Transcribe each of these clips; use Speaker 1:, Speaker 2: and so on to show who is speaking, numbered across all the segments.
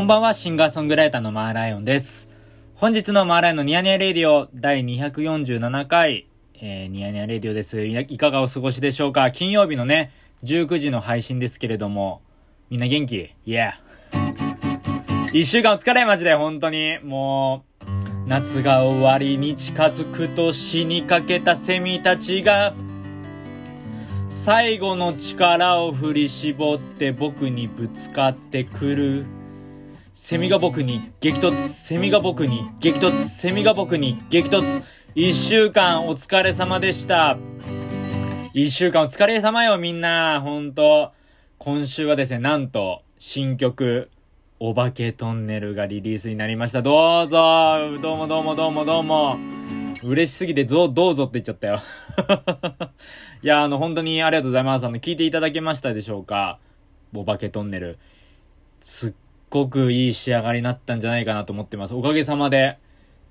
Speaker 1: こんばんは、シンガーソングライターのマーライオンです。本日のマーライオンのニヤニヤレディオ第247回、えー、ニヤニヤレディオですい。かがお過ごしでしょうか？金曜日のね、19時の配信ですけれども、みんな元気 ?Yeah! 一週間お疲れマジで、本当に。もう、夏が終わりに近づくと死にかけたセミたちが、最後の力を振り絞って僕にぶつかってくる。セミが僕に激突、セミが僕に激突、セミが僕に激突。一週間お疲れ様でした。一週間お疲れ様よみんな。ほんと。今週はですね、なんと、新曲、お化けトンネルがリリースになりました。どうぞどうもどうもどうもどうも嬉しすぎて、どう、ぞって言っちゃったよ。いや、あの、本当にありがとうございます。あの、聞いていただけましたでしょうか？お化けトンネル。すっごくいい仕上がりになったんじゃないかなと思ってます。おかげさまで、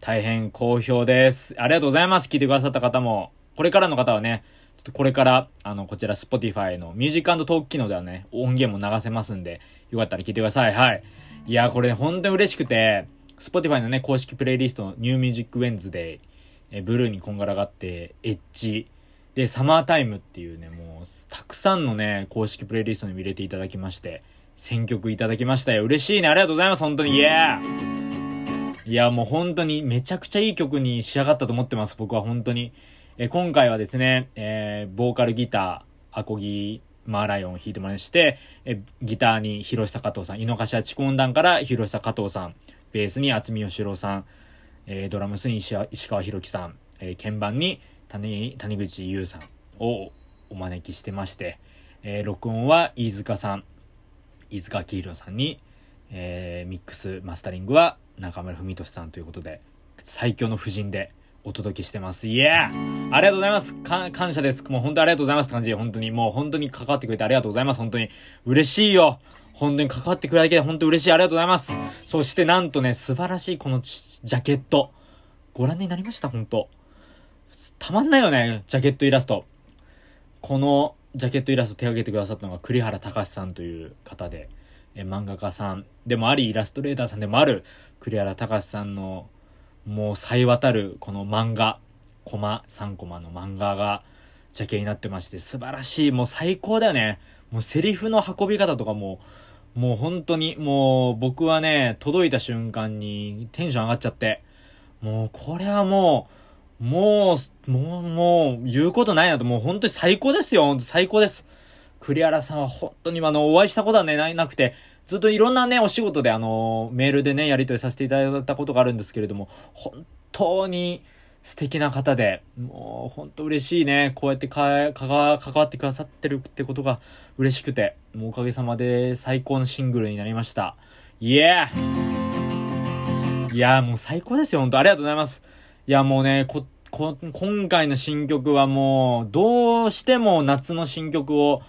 Speaker 1: 大変好評です。ありがとうございます。聞いてくださった方も。これからの方はね、ちょっとこれから、あの、こちら Spotify のミュージックトーク機能ではね、音源も流せますんで、よかったら聞いてください。はい。いや、これね本当に嬉しくて、Spotify のね、公式プレイリスト、 New Music Wednesday、えブルーにこんがらがって、 Edge、で、サマータイムっていうね、もう、たくさんのね、公式プレイリストに入れていただきまして、選曲いただきましたよ。嬉しいね。ありがとうございます。本当に。イエーいや、もう本当にめちゃくちゃいい曲に仕上がったと思ってます。僕は本当に。え今回はですね、えー、ボーカルギター、アコギ、マーライオンを弾いてもらいまして、えギターに広下加藤さん、井の頭地根団から広下加藤さん、ベースに渥美義郎さん、えー、ドラムスに石石川博樹さん、えー、鍵盤に谷谷口優さんをお招きしてまして、えー、録音は飯塚さん、飯塚明宏さんに、えー、ミックス、マスタリングは中村文俊さんということで、最強の布陣でお届けしてます。イエーありがとうございます感謝です。もう本当ありがとうございますって感じ、本当にもう本当に関わってくれてありがとうございます。本当に嬉しいよ。本当に関わってくれるだけで本当に嬉しい。ありがとうございます。そしてなんとね、素晴らしいこのジャケット。ご覧になりました？本当たまんないよね、ジャケットイラスト。このジャケットイラスト手掛けてくださったのが栗原隆さんという方で、え漫画家さん。でもあり、イラストレーターさんでもある栗原隆さんのもう冴え渡るこの漫画、コマ、3コマの漫画がジャケになってまして、素晴らしい、もう最高だよね。もうセリフの運び方とかも、もう本当に、もう僕はね、届いた瞬間にテンション上がっちゃって、もうこれはもう、もう、もう、もう、言うことないなと、もう本当に最高ですよ、本当最高です。栗原さんは本当にあの、お会いしたことはね、ななくて、ずっといろんなね、お仕事であの、メールでね、やり取りさせていただいたことがあるんですけれども、本当に素敵な方で、もう本当嬉しいね。こうやってか、かが、関わってくださってるってことが嬉しくて、もうおかげさまで最高のシングルになりました。イエーいやーもう最高ですよ、本当ありがとうございます。いやもうね、こ、こ、今回の新曲はもう、どうしても夏の新曲を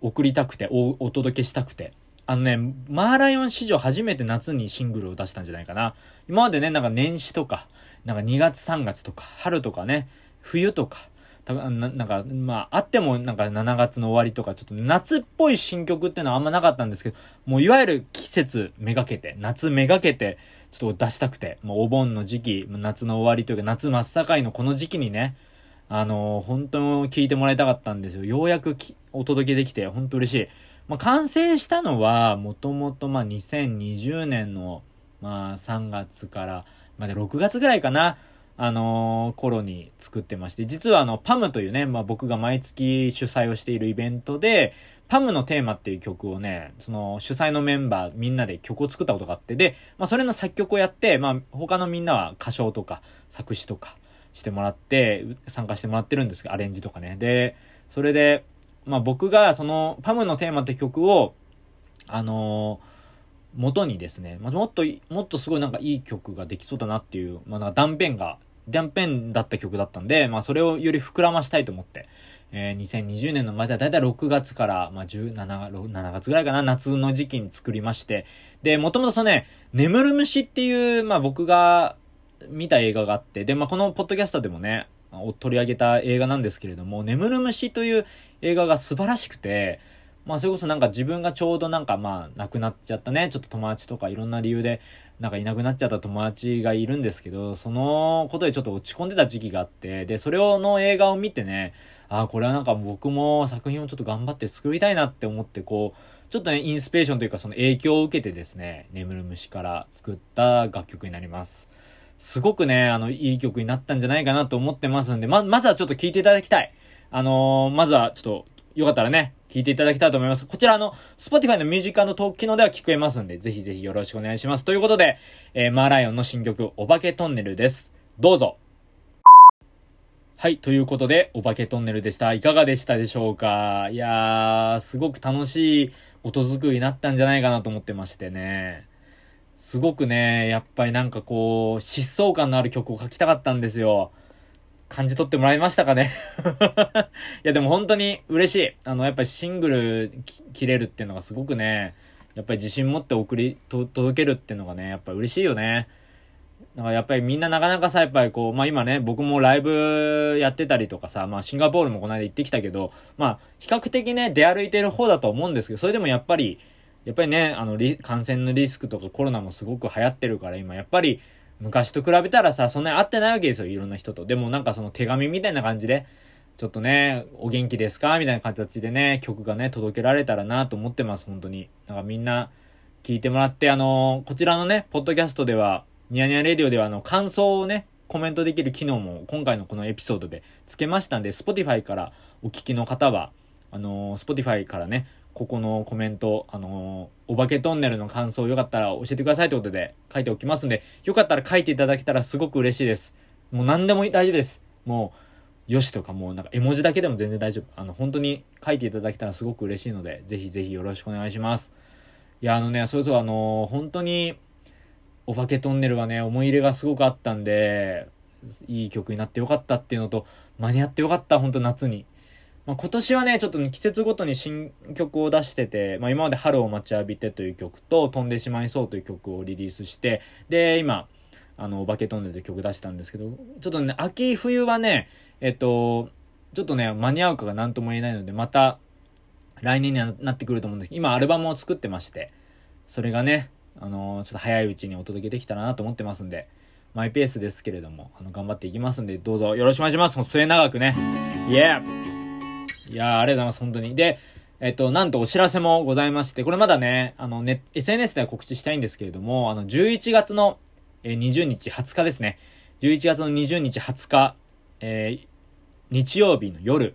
Speaker 1: 送りたくて、お、お届けしたくて。あのね、マーライオン史上初めて夏にシングルを出したんじゃないかな。今までね、なんか年始とか、なんか2月3月とか、春とかね、冬とか、たななんか、まあ、あってもなんか7月の終わりとか、ちょっと夏っぽい新曲っていうのはあんまなかったんですけど、もういわゆる季節めがけて、夏めがけて、ちょっと出したくて、もうお盆の時期、夏の終わりというか、夏真っ盛りのこの時期にね、あのー、本当に聞いてもらいたかったんですよ。ようやくお届けできて、本当嬉しい。まあ、完成したのは、もともとま2020年の、まあ3月から、まで6月ぐらいかな、あのー、頃に作ってまして、実はあの、パムというね、まあ僕が毎月主催をしているイベントで、パムのテーマっていう曲をね、その主催のメンバーみんなで曲を作ったことがあって、で、まあそれの作曲をやって、まあ他のみんなは歌唱とか作詞とかしてもらって、参加してもらってるんですけど、アレンジとかね。で、それで、まあ僕がそのパムのテーマって曲を、あのー、元にですね、まあ、もっと、もっとすごいなんかいい曲ができそうだなっていう、まあなんか断片が、断片だった曲だったんで、まあそれをより膨らましたいと思って、えー、2020年のまだだいたい6月から、まあ17、7月ぐらいかな、夏の時期に作りまして、で、もともとそのね、眠る虫っていう、まあ僕が見た映画があって、で、まあこのポッドキャストでもね、取り上げた映画なんですけれども、眠る虫という映画が素晴らしくて、まあそれこそなんか自分がちょうどなんかまあ亡くなっちゃったね、ちょっと友達とかいろんな理由でなんかいなくなっちゃった友達がいるんですけど、そのことでちょっと落ち込んでた時期があって、で、それをの映画を見てね、ああ、これはなんか僕も作品をちょっと頑張って作りたいなって思ってこう、ちょっとね、インスピレーションというかその影響を受けてですね、眠る虫から作った楽曲になります。すごくね、あの、いい曲になったんじゃないかなと思ってますんで、ま、まずはちょっと聴いていただきたい。あのー、まずはちょっと、よかったらね、聞いていただきたいと思います。こちらの、Spotify のミュージックトーク機能では聞こえますんで、ぜひぜひよろしくお願いします。ということで、えー、マーライオンの新曲、お化けトンネルです。どうぞ。はい。ということで、お化けトンネルでした。いかがでしたでしょうか？いやー、すごく楽しい音作りになったんじゃないかなと思ってましてね。すごくね、やっぱりなんかこう、疾走感のある曲を書きたかったんですよ。感じ取ってもらいましたかね いやでも本当に嬉しい。あの、やっぱりシングル切れるっていうのがすごくね、やっぱり自信持って送り、届けるっていうのがね、やっぱ嬉しいよね。だからやっぱりみんななかなかさ、やっぱりこう、まあ今ね、僕もライブやってたりとかさ、まあシンガポールもこの間行ってきたけど、まあ比較的ね、出歩いてる方だと思うんですけど、それでもやっぱり、やっぱりね、あの、感染のリスクとかコロナもすごく流行ってるから今、やっぱり昔と比べたらさ、そんなに会ってないわけですよ、いろんな人と。でもなんかその手紙みたいな感じで、ちょっとね、お元気ですかみたいな形でね、曲がね、届けられたらなと思ってます、本当に。なんかみんな聞いてもらって、あのー、こちらのね、ポッドキャストでは、ニヤニヤレディオではあの、感想をね、コメントできる機能も今回のこのエピソードで付けましたんで、Spotify からお聞きの方は、あのー、Spotify からね、ここのコメント、あのー、お化けトンネルの感想よかったら教えてくださいってことで書いておきますんで、よかったら書いていただけたらすごく嬉しいです。もう何でも大丈夫です。もう、よしとかもうなんか絵文字だけでも全然大丈夫。あの、本当に書いていただけたらすごく嬉しいので、ぜひぜひよろしくお願いします。いや、あのね、それぞれあのー、本当に、お化けトンネルはね、思い入れがすごくあったんで、いい曲になってよかったっていうのと、間に合ってよかった、本当夏に。まあ、今年はね、ちょっと、ね、季節ごとに新曲を出してて、まあ、今まで春を待ちわびてという曲と、飛んでしまいそうという曲をリリースして、で、今、あの、お化け飛んでという曲出したんですけど、ちょっとね、秋冬はね、えっと、ちょっとね、間に合うかが何とも言えないので、また、来年にはなってくると思うんですけど、今アルバムを作ってまして、それがね、あのちょっと早いうちにお届けできたらなと思ってますんで、マイペースですけれども、あの、頑張っていきますんで、どうぞよろしくお願いします。もう末永くね。イエーいやー、ありがとうございます、本当に。で、えっと、なんとお知らせもございまして、これまだね、あの、ね、SNS では告知したいんですけれども、あの、11月の、えー、20日、20日ですね。11月の20日、20日、えー、日曜日の夜、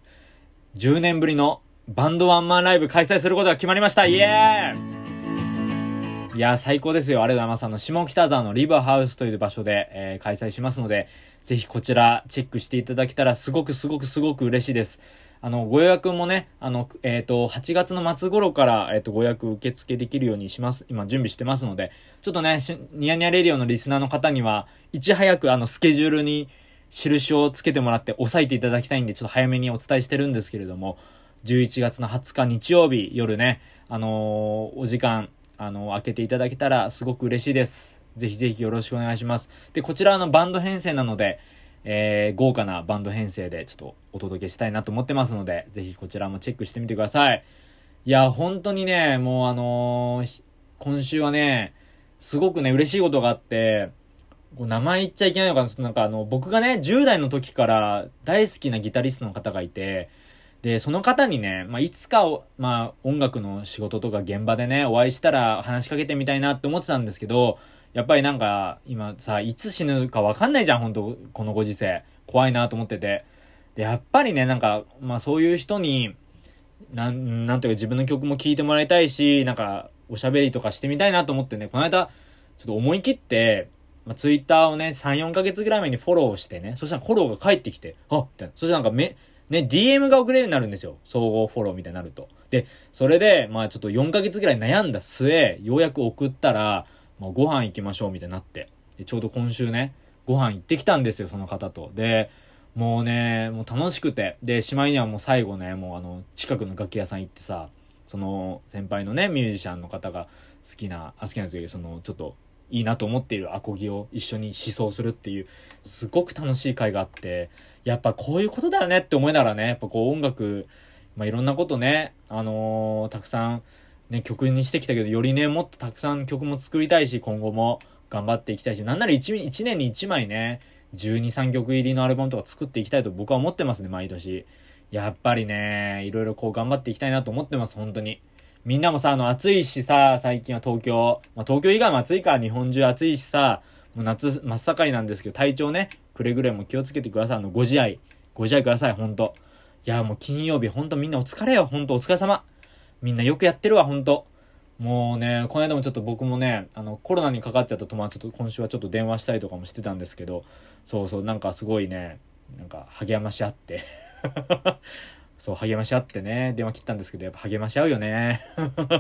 Speaker 1: 10年ぶりのバンドワンマンライブ開催することが決まりましたイエーイいやー、最高ですよ。ありがとうございます。あの、下北沢のリバーハウスという場所で、えー、開催しますので、ぜひこちらチェックしていただけたらすごくすごくすごく嬉しいです。あの、ご予約もね、あの、えっ、ー、と、8月の末頃から、えっ、ー、と、ご予約受付できるようにします。今、準備してますので、ちょっとね、ニヤニヤレディオのリスナーの方には、いち早く、あの、スケジュールに印をつけてもらって、押さえていただきたいんで、ちょっと早めにお伝えしてるんですけれども、11月の20日日曜日夜ね、あのー、お時間、あのー、開けていただけたらすごく嬉しいです。ぜひぜひよろしくお願いします。で、こちらのバンド編成なので、えー、豪華なバンド編成でちょっとお届けしたいなと思ってますので、ぜひこちらもチェックしてみてください。いや、本当にね、もうあのー、今週はね、すごくね、嬉しいことがあって、名前言っちゃいけないのかななんかあの、僕がね、10代の時から大好きなギタリストの方がいて、で、その方にね、まあ、いつかまあ、音楽の仕事とか現場でね、お会いしたら話しかけてみたいなって思ってたんですけど、やっぱりなんか、今さ、いつ死ぬかわかんないじゃん、本当このご時世。怖いなと思ってて。で、やっぱりね、なんか、まあそういう人に、なん、なんというか自分の曲も聴いてもらいたいし、なんか、おしゃべりとかしてみたいなと思ってね、この間、ちょっと思い切って、まあ、ツイッターをね、3、4ヶ月ぐらい前にフォローしてね、そしたらフォローが返ってきて、あっみたいな。そしたらなんかめ、ね、DM が送れるようになるんですよ。総合フォローみたいになると。で、それで、まあちょっと4ヶ月ぐらい悩んだ末、ようやく送ったら、まあ、ご飯行きましょうみたいになって。で、ちょうど今週ね、ご飯行ってきたんですよ、その方と。で、もうね、もう楽しくて。で、しまいにはもう最後ね、もうあの、近くの楽器屋さん行ってさ、その先輩のね、ミュージシャンの方が好きな、あ、好きなんですけど、その、ちょっと、いいなと思っているアコギを一緒に思想するっていう、すごく楽しい会があって、やっぱこういうことだよねって思いながらね、やっぱこう音楽、まあ、いろんなことね、あのー、たくさん、ね、曲にしてきたけど、よりね、もっとたくさん曲も作りたいし、今後も頑張っていきたいし、なんなら 1, 1年に1枚ね、12、3曲入りのアルバムとか作っていきたいと僕は思ってますね、毎年。やっぱりね、いろいろこう頑張っていきたいなと思ってます、本当に。みんなもさ、あの、暑いしさ、最近は東京。まあ、東京以外も暑いから、日本中暑いしさ、もう夏真っ盛りなんですけど、体調ね、くれぐれも気をつけてください。あの、ご自愛。ご自愛ください、ほんと。いや、もう金曜日、ほんとみんなお疲れよ、ほんとお疲れ様。みんなよくやってるわ、ほんと。もうね、この間もちょっと僕もね、あの、コロナにかかっちゃった友達と今週はちょっと電話したりとかもしてたんですけど、そうそう、なんかすごいね、なんか励まし合って そう、励まし合ってね、電話切ったんですけど、やっぱ励まし合うよね。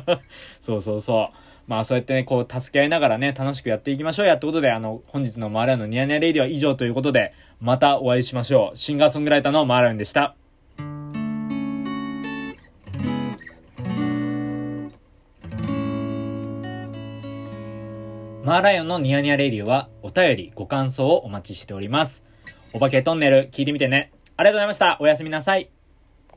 Speaker 1: そうそうそう。まあそうやってね、こう、助け合いながらね、楽しくやっていきましょうやってことで、あの、本日のマーライオンのニヤニヤレイディは以上ということで、またお会いしましょう。シンガーソングライターのマーライオンでした。マーライオンのニヤニヤレディオはお便り、ご感想をお待ちしております。お化けトンネル聞いてみてね。ありがとうございました。おやすみなさい。